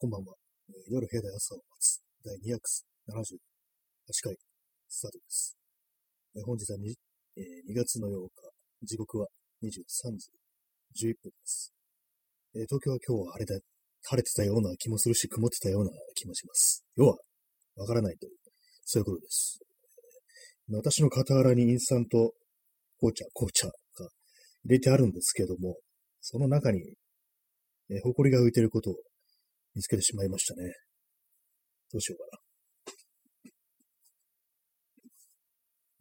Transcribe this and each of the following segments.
こんばんは。えー夜部屋で朝を待つ第278回スタートです。えー本日はに、えー2月の8日、時刻は23時11分です。えー東京は今日は晴れた、晴れてたような気もするし、曇ってたような気もします。要は、わからないという、そういうことです。えー私の傍らにインスタント紅茶、紅茶が入れてあるんですけども、その中に、えー、埃が浮いていることを見つけてしまいましたね。どうしようかな。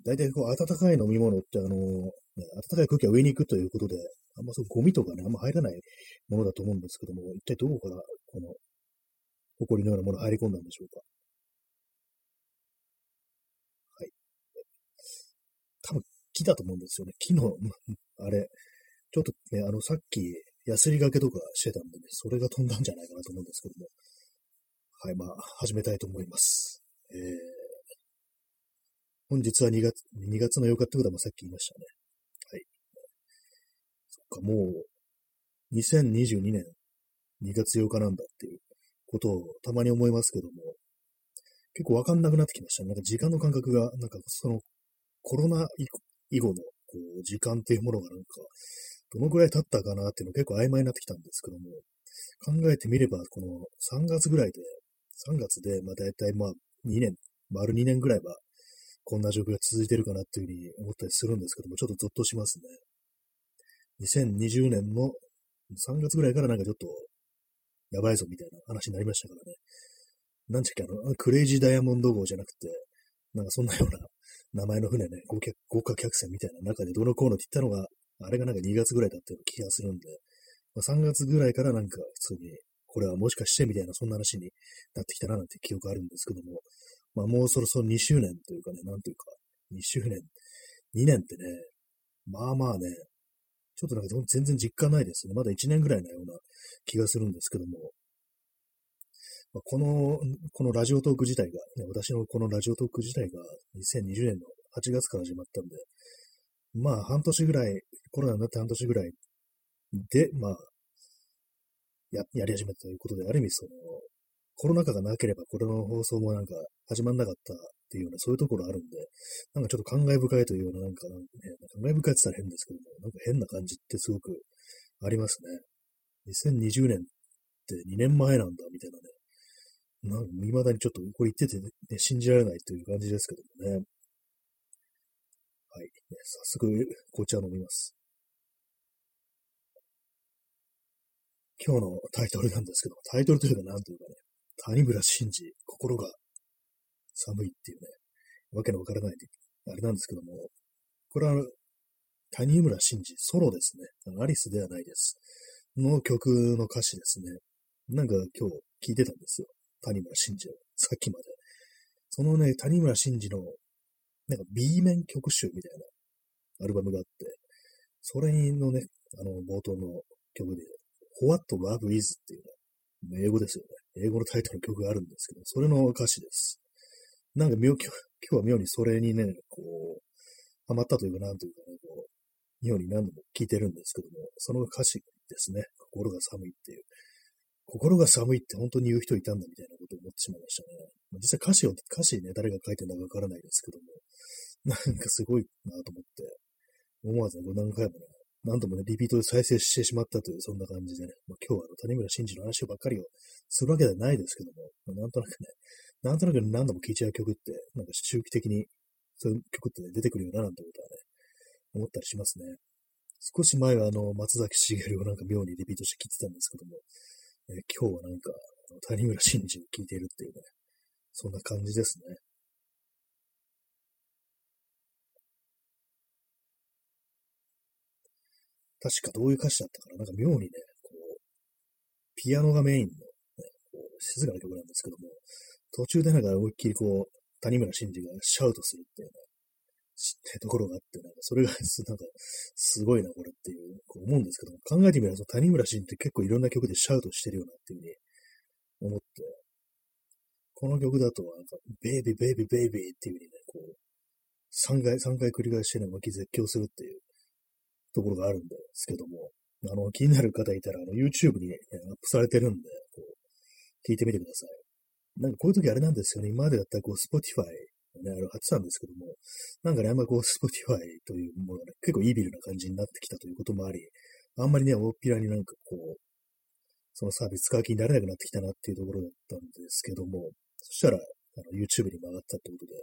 大体こう、温かい飲み物って、あのね、温かい空気が上に行くということで、あんまそうゴミとかね、あんま入らないものだと思うんですけども、一体どこからこの、埃のようなもの入り込んだんでしょうか。はい。多分、木だと思うんですよね。木の、あれ、ちょっとね、あの、さっき、ヤスリがけとかしてたんでね、それが飛んだんじゃないかなと思うんですけども。はい、まあ、始めたいと思います。えー、本日は2月、2月の8日ってことはまあさっき言いましたね。はい。そっか、もう、2022年2月8日なんだっていうことをたまに思いますけども、結構わかんなくなってきましたね。なんか時間の感覚が、なんかその、コロナ以降以後の、こう、時間っていうものがなんか、どのくらい経ったかなっていうの結構曖昧になってきたんですけども、考えてみれば、この3月ぐらいで、3月で、まあ大体まあ2年、丸2年ぐらいは、こんな状況が続いてるかなっていうふうに思ったりするんですけども、ちょっとゾッとしますね。2020年の3月ぐらいからなんかちょっと、やばいぞみたいな話になりましたからね。なんちゃっけ、あの、クレイジーダイヤモンド号じゃなくて、なんかそんなような名前の船ね、豪華客船みたいな中でどうのこうのって言ったのが、あれがなんか2月ぐらいだったような気がするんで、まあ、3月ぐらいからなんか普通に、これはもしかしてみたいなそんな話になってきたななんて記憶あるんですけども、まあもうそろそろ2周年というかね、なんていうか、2周年、2年ってね、まあまあね、ちょっとなんか全然実感ないですね。まだ1年ぐらいなような気がするんですけども、まあ、この、このラジオトーク自体が、ね、私のこのラジオトーク自体が2020年の8月から始まったんで、まあ半年ぐらい、コロナになって半年ぐらいで、まあ、や、やり始めたということで、ある意味その、コロナ禍がなければこれの放送もなんか始まんなかったっていうような、そういうところあるんで、なんかちょっと感慨深いというような、なんか、ね、感慨深いって言ったら変ですけども、なんか変な感じってすごくありますね。2020年って2年前なんだ、みたいなね。なんか未だにちょっとこれ言ってて、ね、信じられないという感じですけどもね。はい。早速、紅茶飲みます。今日のタイトルなんですけど、タイトルというか何というかね、谷村新司、心が寒いっていうね、わけのわからない、あれなんですけども、これは、谷村新司、ソロですね。アリスではないです。の曲の歌詞ですね。なんか今日聞いてたんですよ。谷村新司を。さっきまで。そのね、谷村新司の、なんか B 面曲集みたいなアルバムがあって、それのね、あの、冒頭の曲で、What Love Is っていうね、英語ですよね。英語のタイトルの曲があるんですけど、それの歌詞です。なんか妙、今日は妙にそれにね、こう、ハマったというか、なんというかね、こう、妙に何度も聴いてるんですけども、その歌詞ですね。心が寒いっていう。心が寒いって本当に言う人いたんだみたいなことを思ってしまいましたね。実際歌詞を、歌詞ね、誰が書いてるのかわからないですけども、なんかすごいなと思って、思わずね、何回もね、何度もね、リピートで再生してしまったという、そんな感じでね、まあ、今日はあの谷村新司の話ばっかりをするわけではないですけども、まあ、なんとなくね、なんとなく何度も聴いちゃう曲って、なんか周期的にそういう曲ってね、出てくるよな、なんてことはね、思ったりしますね。少し前はあの、松崎しげるをなんか妙にリピートして聴いてたんですけども、え今日はなんか、谷村新司を聴いているっていうね、そんな感じですね。確かどういう歌詞だったかな？なんか妙にね、こう、ピアノがメインの、ね、こう静かな曲なんですけども、途中でなんか思いっきりこう、谷村新司がシャウトするっていうね、ってところがあって、なんかそれが、なんか、すごいな、これっていう、こう思うんですけども、考えてみれば、谷村新って結構いろんな曲でシャウトしてるよなっていうふうに思って、この曲だと、なんか、ベイビー、ベイビー、ベイビーっていうふうにね、こう、3回、三回繰り返してね、思いっき絶叫するっていうところがあるんですけども、あの、気になる方いたら、あの、YouTube に、ね、アップされてるんで、こう、聞いてみてください。なんかこういう時あれなんですよね。今までだったらこう、Spotify ね、あれ貼ってたんですけども、なんかね、あんまこう、Spotify というものがね、結構イービルな感じになってきたということもあり、あんまりね、大っぴらになんかこう、そのサービス使う気になれなくなってきたなっていうところだったんですけども、そしたら、あの、YouTube にも上がったってことで、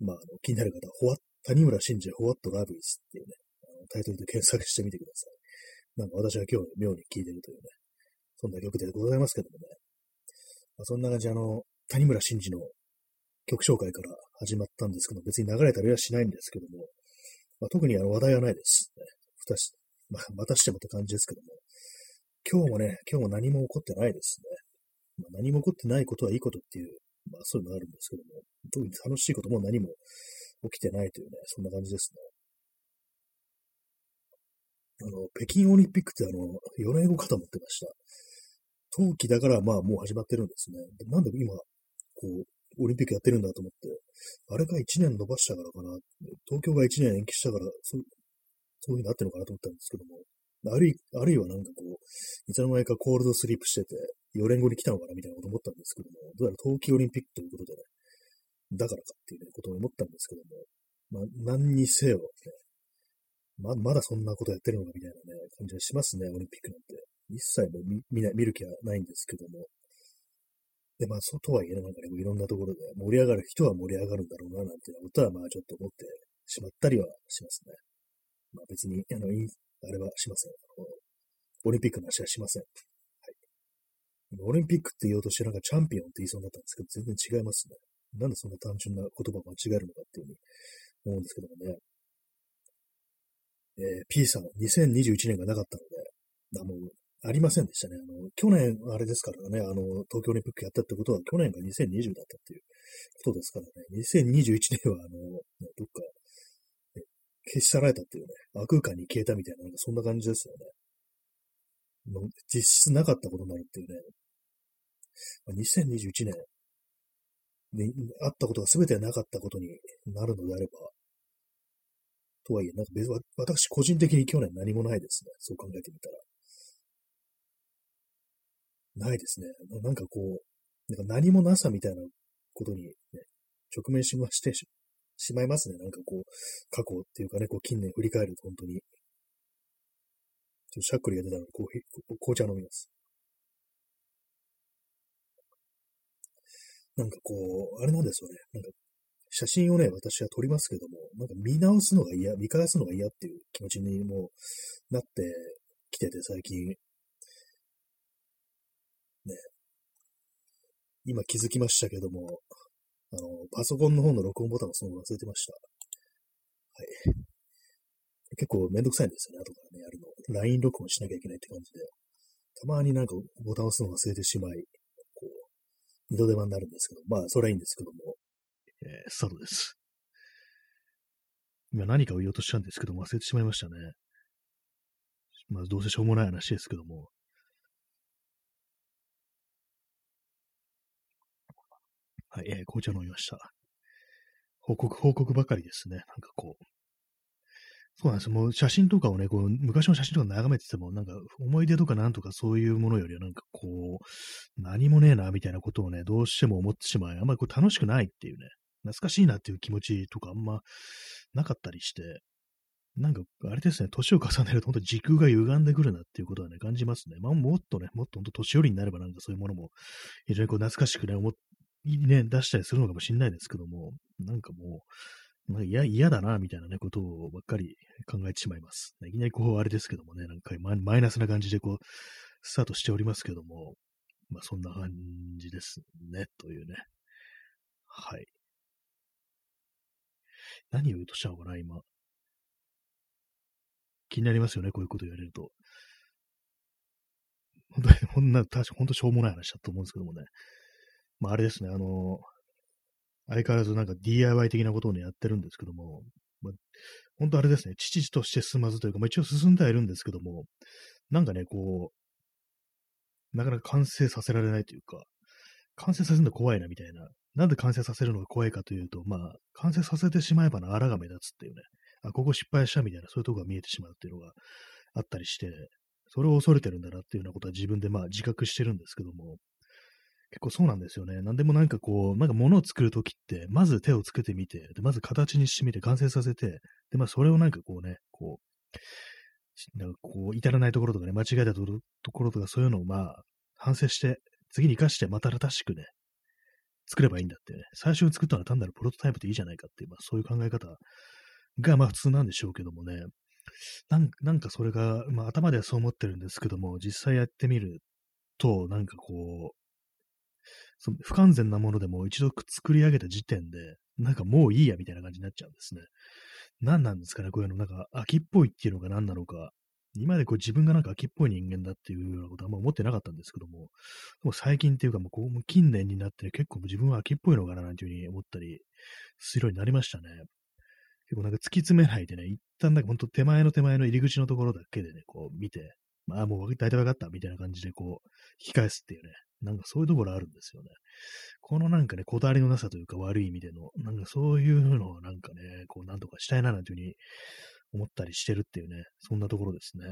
まあ、あの、気になる方は、ホワ谷村新司 What Love Is っていうね、あのタイトルで検索してみてください。なんか私は今日妙に聴いてるというね、そんな曲でございますけどもね。まあ、そんな感じ、あの、谷村新司の曲紹介から始まったんですけど、別に流れたりはしないんですけども、まあ、特にあの話題はないです、ね。ふたし、まあ、またしてもって感じですけども、今日もね、今日も何も起こってないですね。まあ、何も起こってないことはいいことっていう、まあそういうのがあるんですけども、特に楽しいことも何も起きてないというね、そんな感じですね。あの、北京オリンピックってあの、4年後かと思ってました。冬季だからまあもう始まってるんですね。なんで今、こう、オリンピックやってるんだと思って、あれが1年伸ばしたからかな、東京が1年延期したから、そうそういう風になってるのかなと思ったんですけども、あるいあるいはなんかこう、いつの間にかコールドスリープしてて、4年後に来たのかなみたいなこと思ったんですけども、どうやら冬季オリンピックということでね、だからかっていう、ね、ことを思ったんですけども、まあ、何にせよ、ね、ま、まだそんなことやってるのかみたいなね、感じがしますね、オリンピックなんて。一切も見見見る気はないんですけども。で、まあ、そうとはいえ、なんかね、いろんなところで盛り上がる人は盛り上がるんだろうな、なんていうことは、まあ、ちょっと思ってしまったりはしますね。まあ、別に、あの、いあれはしません。オリンピックの話はしません。はい。オリンピックって言おうとして、なんかチャンピオンって言いそうになったんですけど、全然違いますね。なんでそんな単純な言葉を間違えるのかっていうふうに思うんですけどもね。えー、P さん、2021年がなかったので、あも、ありませんでしたね。あの、去年、あれですからね、あの、東京オリンピックやったってことは、去年が2020だったっていうことですからね、2021年は、あの、ね、どっか、ね、消し去られたっていうね、悪空間に消えたみたいな、なんかそんな感じですよね。もう実質なかったことになるっていうね。2021年、で、あったことが全てなかったことになるのであれば、とはいえ、なんか別私個人的に去年何もないですね。そう考えてみたら。ないですね。なんかこう、なんか何もなさみたいなことに、ね、直面しましてししまいますね。なんかこう、過去っていうかね、こう近年振り返ると本当に。ちょっとしゃっくりが出たので、コーヒー、紅茶飲みます。なんかこう、あれなんですよね。なんか、写真をね、私は撮りますけども、なんか見直すのが嫌、見返すのが嫌っていう気持ちにもなってきてて、最近。ね。今気づきましたけども、あの、パソコンの方の録音ボタンをそのまま忘れてました。はい。結構めんどくさいんですよね、後からね、やるの。LINE 録音しなきゃいけないって感じで。たまになんかボタンを押すの忘れてしまい、こう二度手間になるんですけど、まあ、それはいいんですけども。えー、スタートです。今何かを言おうとしたんですけど忘れてしまいましたね。まあ、どうせしょうもない話ですけども。はい、えー、紅茶飲みました。報告、報告ばかりですね。なんかこう、そうなんです。もう写真とかをね、こう、昔の写真とか眺めてても、なんか思い出とかなんとかそういうものよりは、なんかこう、何もねえな、みたいなことをね、どうしても思ってしまい、あんまりこう楽しくないっていうね、懐かしいなっていう気持ちとかあんまなかったりして、なんか、あれですね、年を重ねると本当時空が歪んでくるなっていうことはね、感じますね。まあ、もっとね、もっと本当年寄りになればなんかそういうものも、非常にこう懐かしくね、思ね、出したりするのかもしれないですけども、なんかもう、まあ、嫌だな、みたいなね、ことをばっかり考えてしまいます。いきなりこう、あれですけどもね、なんかマイナスな感じでこう、スタートしておりますけども、まあそんな感じですね、というね。はい。何を言うとしたのかな、今。気になりますよね、こういうこと言われると。本当に、こんな、確か本当しょうもない話だと思うんですけどもね。まああれですね、あの、相変わらずなんか DIY 的なことをね、やってるんですけども、まあ、本当あれですね、父として進まずというか、まあ、一応進んではいるんですけども、なんかね、こう、なかなか完成させられないというか、完成させるの怖いなみたいな。なんで完成させるのが怖いかというと、まあ、完成させてしまえばな、あらが目立つっていうね、あ、ここ失敗したみたいな、そういうとこが見えてしまうっていうのがあったりして、それを恐れてるんだなっていうようなことは自分でまあ自覚してるんですけども、結構そうなんですよね。なんでもなんかこう、なんか物を作るときって、まず手をつけてみて、で、まず形にしてみて、完成させて、で、まあそれをなんかこうね、こう、なんかこう、至らないところとかね、間違えたところとかそういうのをまあ、反省して、次に活かしてまた新しくね、作ればいいんだってね。最初に作ったのは単なるプロトタイプでいいじゃないかっていう、まあそういう考え方がまあ普通なんでしょうけどもね。なんなんかそれが、まあ頭ではそう思ってるんですけども、実際やってみると、なんかこう、その不完全なものでも一度作り上げた時点で、なんかもういいやみたいな感じになっちゃうんですね。何なんですかねこういうの、なんか秋っぽいっていうのが何なのか。今までこう自分がなんか秋っぽい人間だっていうようなことはあんま思ってなかったんですけども、もう最近っていうかもうこう近年になって、結構自分は秋っぽいのかななんていうふうに思ったりするようになりましたね。結構なんか突き詰めないでね、一旦なんか本当手前の手前の入り口のところだけでね、こう見て、まあもう大体分かったみたいな感じでこう引き返すっていうね、なんかそういうところあるんですよね。このなんかね、こだわりのなさというか悪い意味での、なんかそういうのをなんかね、こうなんとかしたいななんていうふうに思ったりしてるっていうね、そんなところですね。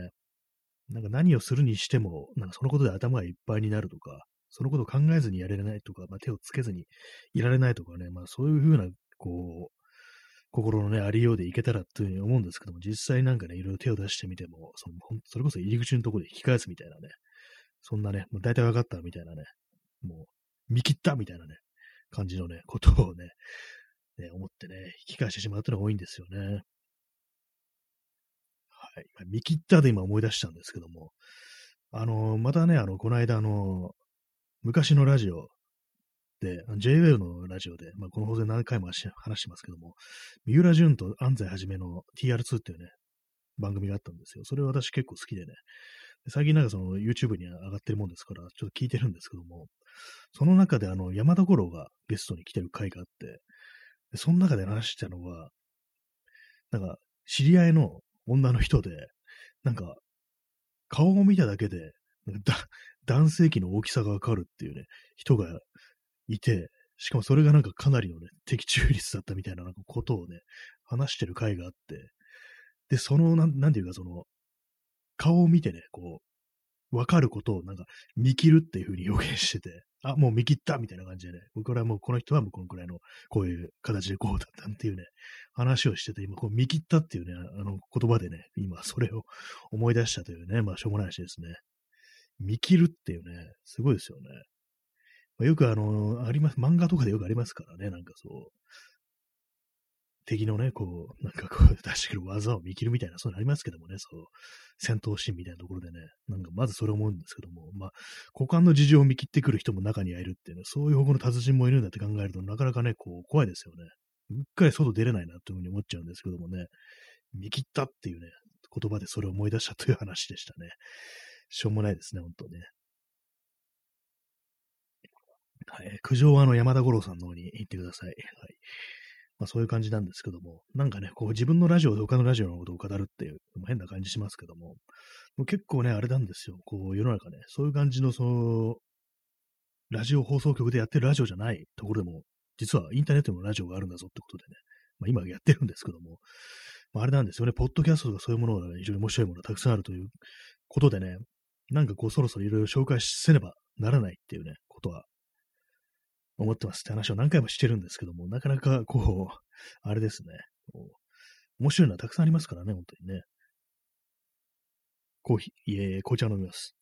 なんか何をするにしても、なんかそのことで頭がいっぱいになるとか、そのことを考えずにやれないとか、まあ、手をつけずにいられないとかね、まあそういうふうな、こう、心のね、ありようでいけたらというふうに思うんですけども、実際なんかね、いろいろ手を出してみても、そのそれこそ入り口のところで引き返すみたいなね、そんなね、もう大体分かったみたいなね、もう見切ったみたいなね、感じのね、ことをね、ね思ってね、引き返してしまうというのが多いんですよね。はい。見切ったで今思い出したんですけども、あの、またね、あの、この間、あの、昔のラジオで、JWAVE のラジオで、まあ、この放送で何回も話してますけども、三浦淳と安西はじめの TR2 っていうね、番組があったんですよ。それ私結構好きでね、最近なんかその YouTube に上がってるもんですから、ちょっと聞いてるんですけども、その中であの山田五郎がゲストに来てる回があって、その中で話したのは、なんか知り合いの女の人で、なんか顔を見ただけで、なん男性器の大きさがわかるっていうね、人がいて、しかもそれがなんかかなりのね、的中率だったみたいななんかことをね、話してる回があって、で、その、なん、なんていうかその、顔を見てね、こう、わかることをなんか見切るっていう風に表現してて、あ、もう見切ったみたいな感じでね、これはもうこの人はもうこのくらいの、こういう形でこうだったっていうね、話をしてて、今こう見切ったっていうね、あの言葉でね、今それを思い出したというね、まあしょうもない話ですね。見切るっていうね、すごいですよね。まあ、よくあの、あります、漫画とかでよくありますからね、なんかそう、敵のね、こう、なんかこう出してくる技を見切るみたいな、そういうのありますけどもね、そう、戦闘シーンみたいなところでね、なんかまずそれ思うんですけども、まあ、股間の事情を見切ってくる人も中にはいるっていうね、そういう方向の達人もいるんだって考えると、なかなかね、こう、怖いですよね。うっかり外出れないなというふうに思っちゃうんですけどもね、見切ったっていうね、言葉でそれを思い出したという話でしたね。しょうもないですね、本当ね。はい。苦情はあの山田五郎さんの方に行ってください。はい。まあそういう感じなんですけども、なんかね、こう自分のラジオで他のラジオのことを語るっていうのも変な感じしますけども、も結構ね、あれなんですよ。こう世の中ね、そういう感じのその、ラジオ放送局でやってるラジオじゃないところでも、実はインターネットのラジオがあるんだぞってことでね、まあ今やってるんですけども、まあ、あれなんですよね、ポッドキャストとかそういうものが、ね、非常に面白いものがたくさんあるということでね、なんかこうそろそろいろいろ紹介せねばならないっていうね、ことは思ってますって話を何回もしてるんですけども、なかなかこう、あれですね。面白いのはたくさんありますからね、本当にね。コーヒー、いえ、紅茶飲みます。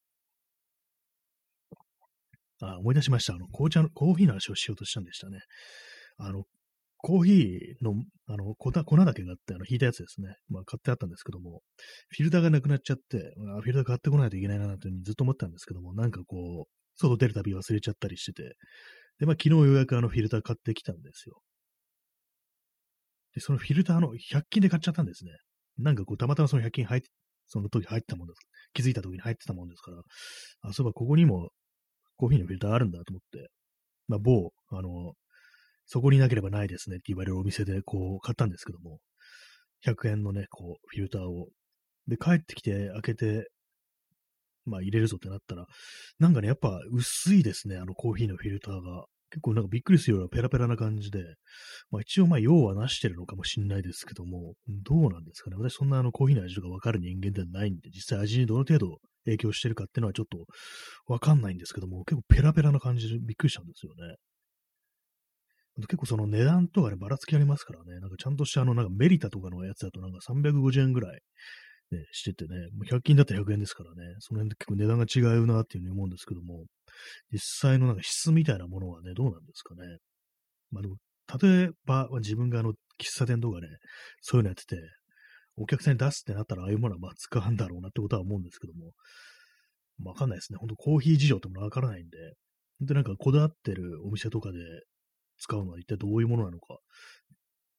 あ、思い出しました。あの、紅茶の、コーヒーの話をしようとしたんでしたね。あの、コーヒーの、あの、粉、だけがあって、あの、引いたやつですね。まあ、買ってあったんですけども、フィルターがなくなっちゃって、あフィルター買ってこないといけないな、とずっと思ったんですけども、なんかこう、外出るたび忘れちゃったりしてて、で、まあ、昨日ようやくあのフィルター買ってきたんですよ。で、そのフィルターの100均で買っちゃったんですね。なんかこう、たまたまその100均入って、その時入ったもんです。気づいた時に入ってたもんですから、あ、そういえばここにもコーヒーのフィルターあるんだと思って、まあ、某、あの、そこになければないですねって言われるお店でこう買ったんですけども、100円のね、こう、フィルターを。で、帰ってきて開けて、まあ入れるぞってなったら、なんかね、やっぱ薄いですね、あのコーヒーのフィルターが。結構なんかびっくりするようなペラペラな感じで、まあ一応まあ用はなしてるのかもしれないですけども、どうなんですかね。私そんなあのコーヒーの味とかわかる人間ではないんで、実際味にどの程度影響してるかっていうのはちょっとわかんないんですけども、結構ペラペラな感じでびっくりしたんですよね。結構その値段とかね、ばらつきありますからね、なんかちゃんとしたあの、なんかメリタとかのやつだとなんか350円ぐらい、ね、しててね、もう100均だったら100円ですからね、その辺で結構値段が違うなっていうふうに思うんですけども、実際のなんか質みたいなものはね、どうなんですかね。まあでも、例えば自分があの、喫茶店とかね、そういうのやってて、お客さんに出すってなったら、ああいうものはまあ使うんだろうなってことは思うんですけども、わかんないですね。ほんとコーヒー事情ってものわからないんで、ほんとなんかこだわってるお店とかで使うのは一体どういうものなのか、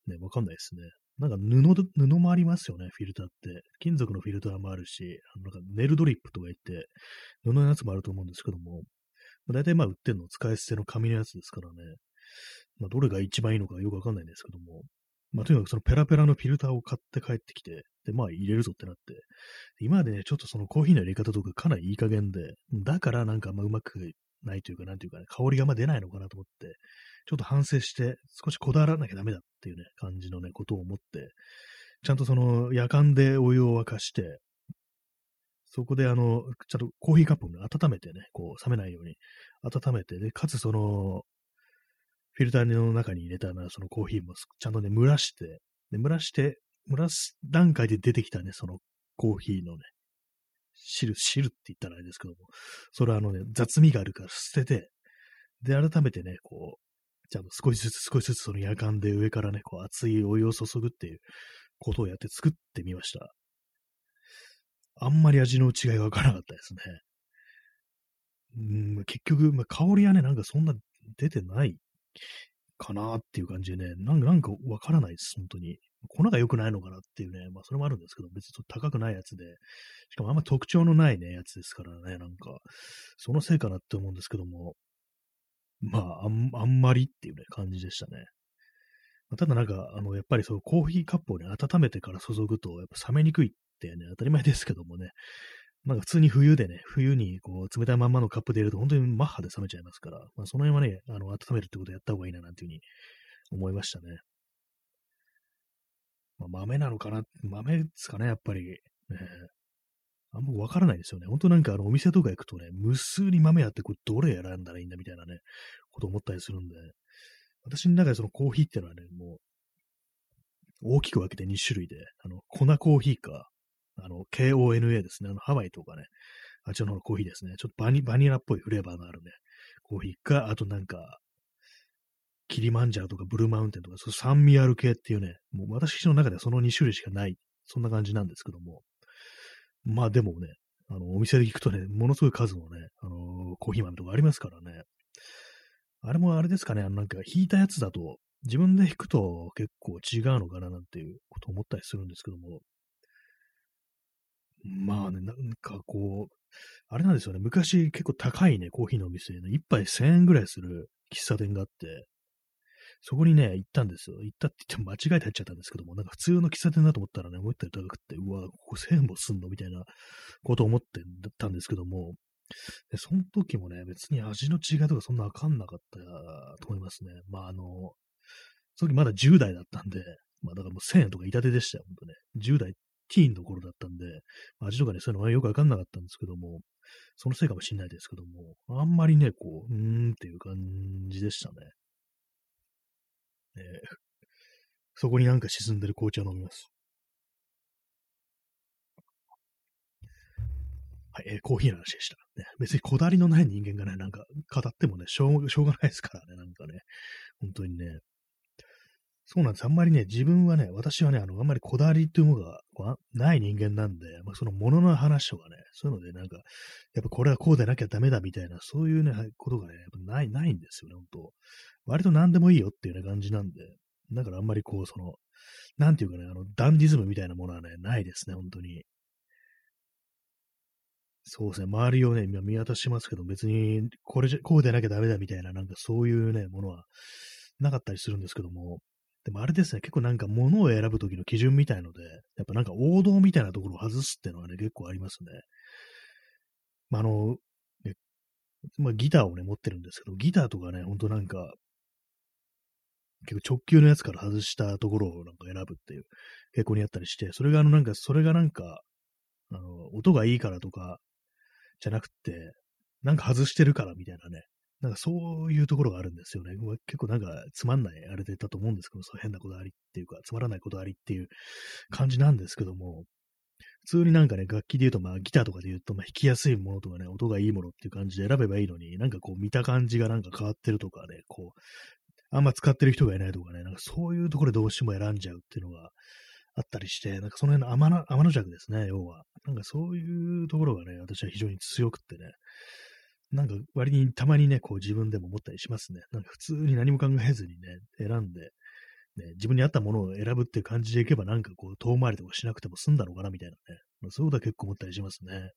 ね、わかんないですね。なんか布、布もありますよね、フィルターって。金属のフィルターもあるし、あのなんかネルドリップとか言って、布のやつもあると思うんですけども、まあ、大体まあ売ってるの使い捨ての紙のやつですからね。まあ、どれが一番いいのかよくわかんないんですけども、まあ、とにかくそのペラペラのフィルターを買って帰ってきて、で、まあ入れるぞってなって、今までね、ちょっとそのコーヒーの入れ方とかかなりいい加減で、だからなんかあんまうまくないというか、なんていうかね、香りがまあ出ないのかなと思って、ちょっと反省して、少しこだわらなきゃダメだっていうね、感じのね、ことを思って、ちゃんとその夜間でお湯を沸かして、そこであの、ちゃんとコーヒーカップを、ね、温めてね、こう冷めないように温めて、で、かつその、フィルターの中に入れたな、そのコーヒーもちゃんとね、蒸らして、で蒸らして、蒸らす段階で出てきたね、そのコーヒーのね、汁、汁って言ったらあれですけども、それはあのね、雑味があるから捨てて、で、改めてね、こう、ちゃんと少しずつ少しずつその夜間で上からね、こう熱いお湯を注ぐっていうことをやって作ってみました。あんまり味の違いがわからなかったですね。うん、結局、まあ、香りはね、なんかそんな出てないかなっていう感じでね、なんか、なんかわからないです、本当に。粉が良くないのかなっていうね、まあそれもあるんですけど、別に高くないやつで、しかもあんま特徴のないね、やつですからね、なんか、そのせいかなって思うんですけども、まあ、あんあんまりっていうね、感じでしたね。ただなんか、あの、やっぱりそう、コーヒーカップをね、温めてから注ぐと、やっぱ冷めにくいってね、当たり前ですけどもね、なんか普通に冬でね、冬にこう、冷たいまんまのカップで入れると本当にマッハで冷めちゃいますから、まあその辺はね、あの、温めるってことをやった方がいいななんていうふうに思いましたね。まあ、豆なのかな豆ですかね、やっぱり。あんまわからないですよね。本当なんかあのお店とか行くとね、無数に豆あって、これどれ選んだらいいんだみたいなね、こと思ったりするんで、私の中でそのコーヒーっていうのはね、もう、大きく分けて2種類で、あの、粉コーヒーか、あの、KONA ですね。あの、ハワイとかね、あっちの方のコーヒーですね。ちょっとバニバニラっぽいフレーバーのあるね、コーヒーか、あとなんか、キリマンジャーとかブルーマウンテンとか、そう酸味ある系っていうね、もう私の中ではその2種類しかない、そんな感じなんですけども、まあでもね、あの、お店で行くとね、ものすごい数のね、あのー、コーヒー豆とかありますからね。あれもあれですかね、あのなんか引いたやつだと、自分で引くと結構違うのかななんていうこと思ったりするんですけども。まあね、なんかこう、あれなんですよね、昔結構高いね、コーヒーのお店、ね、一杯1000円ぐらいする喫茶店があって、そこにね、行ったんですよ。行ったって言っても間違えて入っちゃったんですけども、なんか普通の喫茶店だと思ったらね、思ったより高くて、うわ、ここ1000円もすんのみたいなことを思ってたんですけども、でその時もね、別に味の違いとかそんなわかんなかったと思いますね。まあ、あの、その時まだ10代だったんで、まあだからもう1000円とか痛手でしたよ、ほんとね。10代、ティーンの頃だったんで、味とかね、そういうのはよくわかんなかったんですけども、そのせいかもしんないですけども、あんまりね、こう、うーんっていう感じでしたね。えー、そこになんか沈んでる紅茶を飲みます。はい、えー、コーヒーの話でした。ね、別にこだわりのない人間がね、なんか語ってもね、しょうしょうがないですからね、なんかね、本当にね。そうなんです。あんまりね、自分はね、私はね、あの、あんまりこだわりというものがない人間なんで、まあ、そのものの話とかね、そういうのでなんか、やっぱこれはこうでなきゃダメだみたいな、そういうね、ことがね、やっぱない、ないんですよね、本当割と何でもいいよっていうね、感じなんで、だからあんまりこう、その、なんていうかね、あの、ダンディズムみたいなものはね、ないですね、本当に。そうですね、周りをね、今見渡しますけど、別に、これじゃ、こうでなきゃダメだみたいな、なんかそういうね、ものはなかったりするんですけども、でもあれですね、結構なんか物を選ぶときの基準みたいので、やっぱなんか王道みたいなところを外すっていうのはね、結構ありますね。まあ、あの、ねまあギターをね、持ってるんですけど、ギターとかね、ほんとなんか、結構直球のやつから外したところをなんか選ぶっていう傾向にあったりして、それがあのなんか、それがなんか、あの、音がいいからとか、じゃなくて、なんか外してるからみたいなね、なんかそういうところがあるんですよね。結構なんかつまんないあれで言ったと思うんですけど、そう変なことありっていうか、つまらないことありっていう感じなんですけども、普通になんかね、楽器で言うと、まあギターとかで言うと、まあ弾きやすいものとかね、音がいいものっていう感じで選べばいいのに、なんかこう見た感じがなんか変わってるとかね、こう、あんま使ってる人がいないとかね、なんかそういうところでどうしても選んじゃうっていうのがあったりして、なんかその辺の天の天の弱ですね、要は。なんかそういうところがね、私は非常に強くってね、なんか割にたまにね、こう自分でも思ったりしますね。なんか普通に何も考えずにね、選んで、ね、自分に合ったものを選ぶっていう感じでいけば、なんかこう遠回りとかしなくても済んだのかなみたいなね。まあ、そういうことは結構思ったりしますね。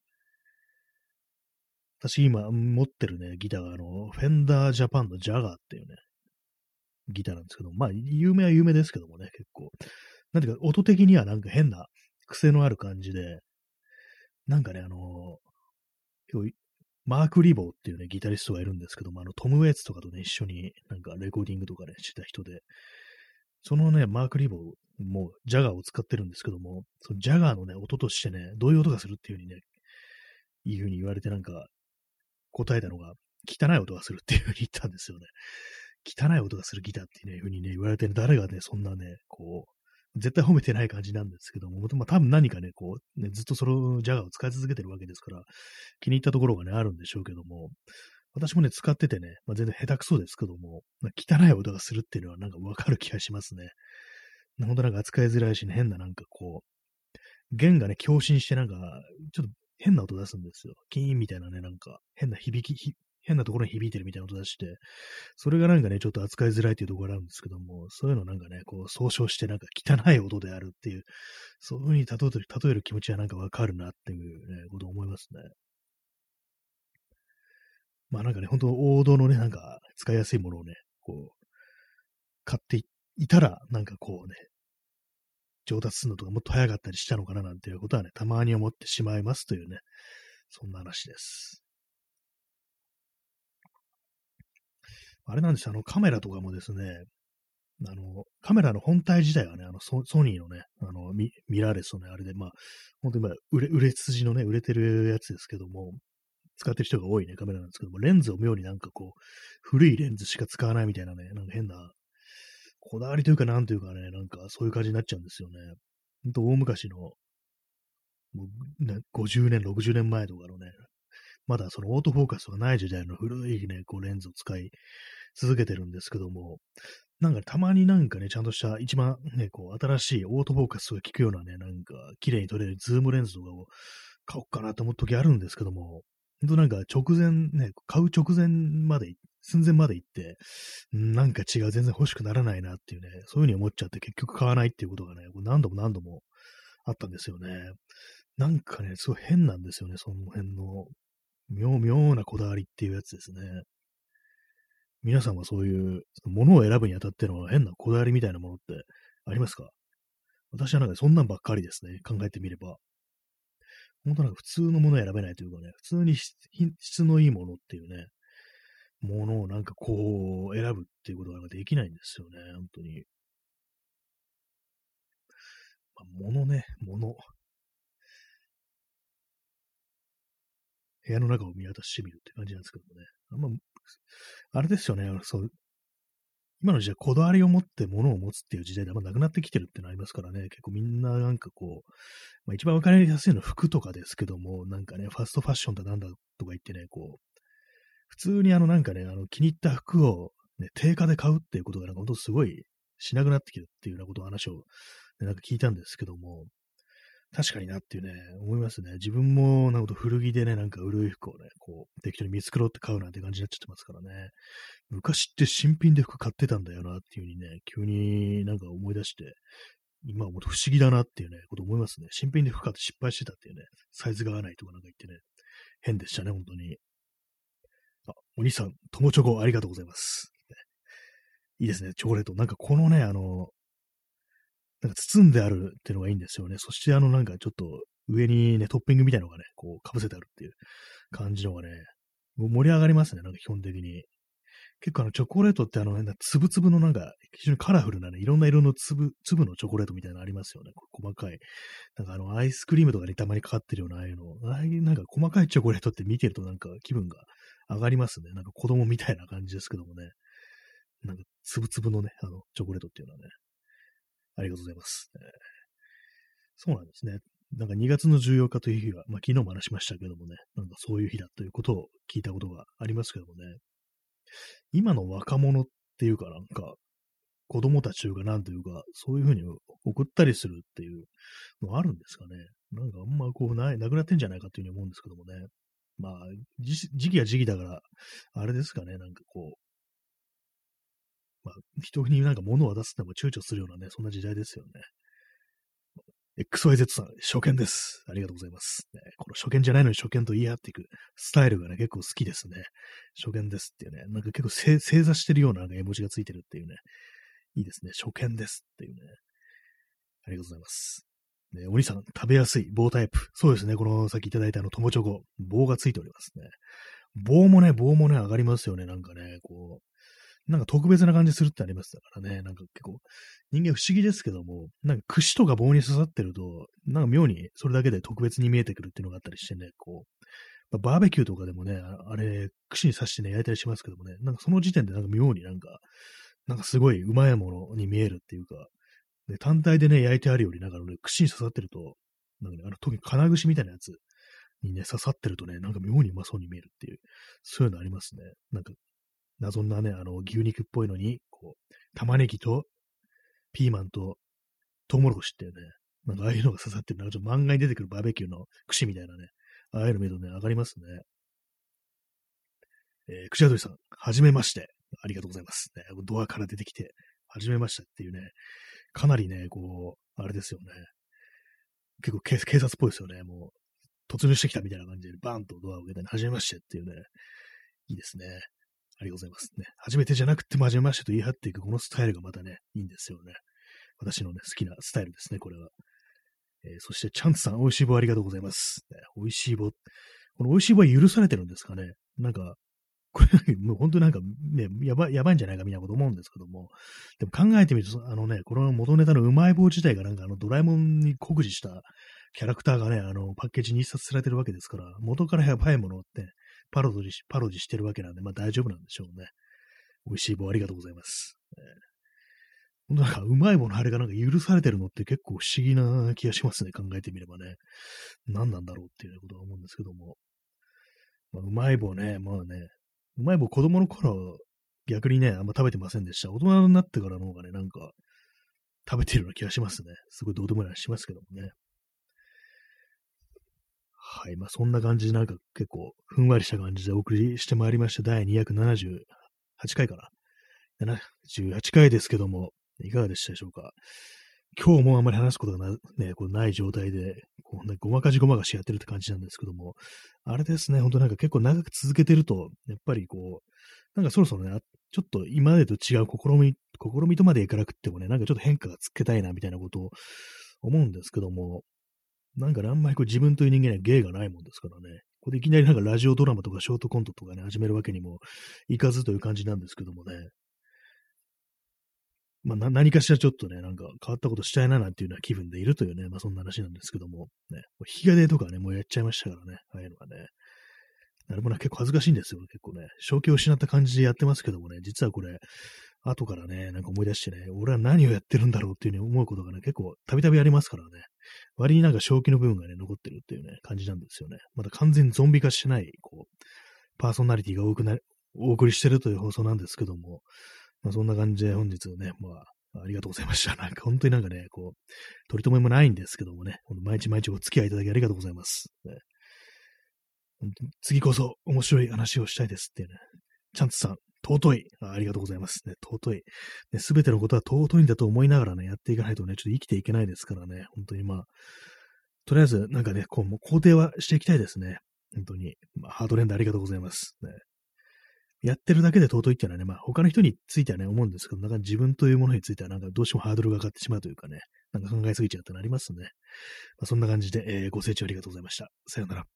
私今持ってるね、ギターがあの、フェンダージャパンのジャガーっていうね、ギターなんですけど、まあ、有名は有名ですけどもね、結構。なんていうか、音的にはなんか変な癖のある感じで、なんかね、あの、マーク・リボーっていうね、ギタリストがいるんですけども、あの、トム・ウェイツとかとね、一緒になんかレコーディングとかね、してた人で、そのね、マーク・リボーもジャガーを使ってるんですけども、そのジャガーのね、音としてね、どういう音がするっていう風にね、いう風に言われてなんか、答えたのが、汚い音がするっていう風に言ったんですよね。汚い音がするギターっていう風にね、言われて、ね、誰がね、そんなね、こう、絶対褒めてない感じなんですけども、まあ、多分何かね、こう、ね、ずっとそのジャガーを使い続けてるわけですから、気に入ったところがね、あるんでしょうけども、私もね、使っててね、まあ、全然下手くそですけども、まあ、汚い音がするっていうのはなんかわかる気がしますね。本当なんか扱いづらいしね、変ななんかこう、弦がね、共振してなんか、ちょっと変な音出すんですよ。キーンみたいなね、なんか変な響き、変なところに響いてるみたいな音出して、それがなんかね、ちょっと扱いづらいっていうところがあるんですけども、そういうのなんかね、こう、総称してなんか汚い音であるっていう、そういうふうに例える例える気持ちはなんかわかるなっていうね、ことを思いますね。まあなんかね、本当王道のね、なんか使いやすいものをね、こう、買っていたら、なんかこうね、上達するのとかもっと早かったりしたのかななんていうことはね、たまに思ってしまいますというね、そんな話です。あれなんですよ、あのカメラとかもですね、あの、カメラの本体自体はね、あのソニーのね、あのミミラーレスのね、あれで、まあ、本当に今、売れ、売れ筋のね、売れてるやつですけども、使ってる人が多いね、カメラなんですけども、レンズを妙になんかこう、古いレンズしか使わないみたいなね、なんか変な、こだわりというかなんというかね、なんかそういう感じになっちゃうんですよね。ほんと大昔の、もう、50年、60年前とかのね、まだそのオートフォーカスがない時代の古いね、こうレンズを使い続けてるんですけども、なんかたまになんかね、ちゃんとした一番ね、こう新しいオートフォーカスが効くようなね、なんか綺麗に撮れるズームレンズとかを買おうかなと思う時あるんですけども、ほんとなんか直前ね、買う直前まで、寸前まで行って、なんか違う、全然欲しくならないなっていうね、そういうふうに思っちゃって結局買わないっていうことがね、何度も何度もあったんですよね。なんかね、すごい変なんですよね、その辺の妙、妙なこだわりっていうやつですね。皆さんはそういう、ものを選ぶにあたっての変なこだわりみたいなものってありますか？私はなんかそんなんばっかりですね。考えてみれば。本当なんか普通のものを選べないというかね、普通に質のいいものっていうね、ものをなんかこう選ぶっていうことができないんですよね、本当に。まあ、物ね、物。部屋の中を見渡してみるって感じなんですけどもね。あま、あれですよね、そう、今の時代、こだわりを持って物を持つっていう時代であんまなくなってきてるってのありますからね、結構みんななんかこう、まあ、一番わかりやすいのは服とかですけども、なんかね、ファストファッションだなんだとか言ってね、こう、普通にあのなんかね、あの気に入った服を、ね、定価で買うっていうことがなんか本当すごいしなくなってきてるっていうようなことを話を、ね、なんか聞いたんですけども、確かになっていうね、思いますね。自分も、なんか古着でね、なんか古い服をね、こう、適当に見繕って買うなんて感じになっちゃってますからね。昔って新品で服買ってたんだよなっていう風にね、急になんか思い出して、今はもっと不思議だなっていうね、こと思いますね。新品で服買って失敗してたっていうね、サイズが合わないとかなんか言ってね、変でしたね、本当に。あ、お兄さん、友チョコありがとうございます。いいですね、チョコレート。なんかこのね、あの、なんか包んであるっていうのがいいんですよね。そしてあのなんかちょっと上にね、トッピングみたいなのがね、こう被せてあるっていう感じのがね、盛り上がりますね、なんか基本的に。結構あの、チョコレートってあの、つぶつぶのなんか、非常にカラフルなね、いろんな色の粒、粒のチョコレートみたいなのありますよね。細かい。なんかあの、アイスクリームとかにたまにかかってるような、ああいうの。ああいうなんか細かいチョコレートって見てるとなんか気分が上がりますね。なんか子供みたいな感じですけどもね。なんか、つぶつぶのね、あの、チョコレートっていうのはね。ありがとうございます。そうなんですね。なんか2月の14日という日は、まあ昨日も話しましたけどもね、なんかそういう日だということを聞いたことがありますけどもね。今の若者っていうかなんか、子供たちというかなんというか、そういうふうに送ったりするっていうのあるんですかね。なんかあんまこうない、なくなってんじゃないかっていうふうに思うんですけどもね。まあ、時期は時期だから、あれですかね、なんかこう、まあ、人になんか物を渡すっても躊躇するようなね、そんな時代ですよね。XYZ さん、初見です。ありがとうございます。ね、この初見じゃないのに初見と言い合っていくスタイルがね、結構好きですね。初見ですっていうね、なんか結構正座してるような絵文字がついてるっていうね、いいですね。初見ですっていうね。ありがとうございます。ね、お兄さん、食べやすい棒タイプ。そうですね。このさっきいただいたあの、友チョコ、棒がついておりますね。棒もね、棒もね、上がりますよね。なんかね、こう、なんか特別な感じするってありますからね。なんか結構、人間不思議ですけども、なんか串とか棒に刺さってると、なんか妙にそれだけで特別に見えてくるっていうのがあったりしてね、こう、バーベキューとかでもね、あれ、串に刺してね、焼いたりしますけどもね、なんかその時点でなんか妙になんか、なんかすごいうまいものに見えるっていうか、で単体でね、焼いてあるより、なんかね、串に刺さってると、なんかね、あの、特に金串みたいなやつにね、刺さってるとね、なんか妙にうまそうに見えるっていう、そういうのありますね。なんか謎なね、あの、牛肉っぽいのに、こう、玉ねぎと、ピーマンと、トウモロコシってね、なんかああいうのが刺さってる、なんかちょっと漫画に出てくるバーベキューの串みたいなね、ああいうの見るとね、上がりますね。えー、くしゃどりさん、はじめまして。ありがとうございます。ね、ドアから出てきて、はじめましてっていうね、かなりね、こう、あれですよね。結構警察っぽいですよね。もう、突入してきたみたいな感じで、バーンとドアを開けて、はじめましてっていうね、いいですね。ありがとうございますね。初めてじゃなくても初めましてと言い張っていくこのスタイルがまたね、いいんですよね。私のね、好きなスタイルですね、これは。えー、そして、チャンツさん、美味しい棒ありがとうございます。ね、美味しい棒。この美味しい棒は許されてるんですかねなんか、これ、もう本当なんか、ね、やばい、やばいんじゃないかみたいなこと思うんですけども、でも考えてみると、あのね、この元ネタのうまい棒自体がなんかあのドラえもんに酷似したキャラクターがね、あの、パッケージに印刷されてるわけですから、元からやばいものって、パロディパロディしてるわけなんで、まあ大丈夫なんでしょうね。美味しい棒ありがとうございます。えー、なんか、うまいものあれがなんか許されてるのって結構不思議な気がしますね。考えてみればね。何なんだろうっていうことは思うんですけども。まあ、うまい棒ね、まあね、うまい棒子供の頃、逆にね、あんま食べてませんでした。大人になってからの方がね、なんか、食べてるような気がしますね。すごいどうでもない話しますけどもね。はい。まあ、そんな感じで、なんか結構、ふんわりした感じでお送りしてまいりました。第278回かな。78回ですけども、いかがでしたでしょうか。今日もあんまり話すことがな,、ね、こうない状態で、こうね、ごまかしごまかしやってるって感じなんですけども、あれですね、ほんとなんか結構長く続けてると、やっぱりこう、なんかそろそろね、ちょっと今までと違う試み、試みとまでいかなくってもね、なんかちょっと変化がつけたいなみたいなことを思うんですけども、なんかあんまりこう自分という人間には芸がないもんですからね。これいきなりなんかラジオドラマとかショートコントとかね、始めるわけにもいかずという感じなんですけどもね。まあ、何かしらちょっとね、なんか変わったことしたいななんていうような気分でいるというね、まあそんな話なんですけども、ね、日が出とかね、もうやっちゃいましたからね、ああいうのはね。あれもね、結構恥ずかしいんですよ、結構ね。正気を失った感じでやってますけどもね、実はこれ、後からね、なんか思い出してね、俺は何をやってるんだろうっていうふうに思うことがね、結構たびたびありますからね。割になんか正気の部分がね、残ってるっていうね、感じなんですよね。まだ完全にゾンビ化してない、こう、パーソナリティが多くな、お送りしてるという放送なんですけども、まあ、そんな感じで本日ね、まあ、ありがとうございました。なんか本当になんかね、こう、取り留めもないんですけどもね、毎日毎日お付き合いいただきありがとうございます。ね、次こそ面白い話をしたいですっていうね、チャンツさん、尊いあ。ありがとうございますね。尊い。す、べ、てのことは尊いんだと思いながらね、やっていかないとね、ちょっと生きていけないですからね、本当にまあ、とりあえず、なんかね、こう、もう肯定はしていきたいですね。本当に。まあ、ハードレンドありがとうございます。ね。やってるだけで尊いっていうのはね、まあ、他の人についてはね、思うんですけど、なんか自分というものについては、なんかどうしてもハードルが上がってしまうというかね、なんか考えすぎちゃってなりますね。まあ、そんな感じで、えー、ご清聴ありがとうございました。さようなら。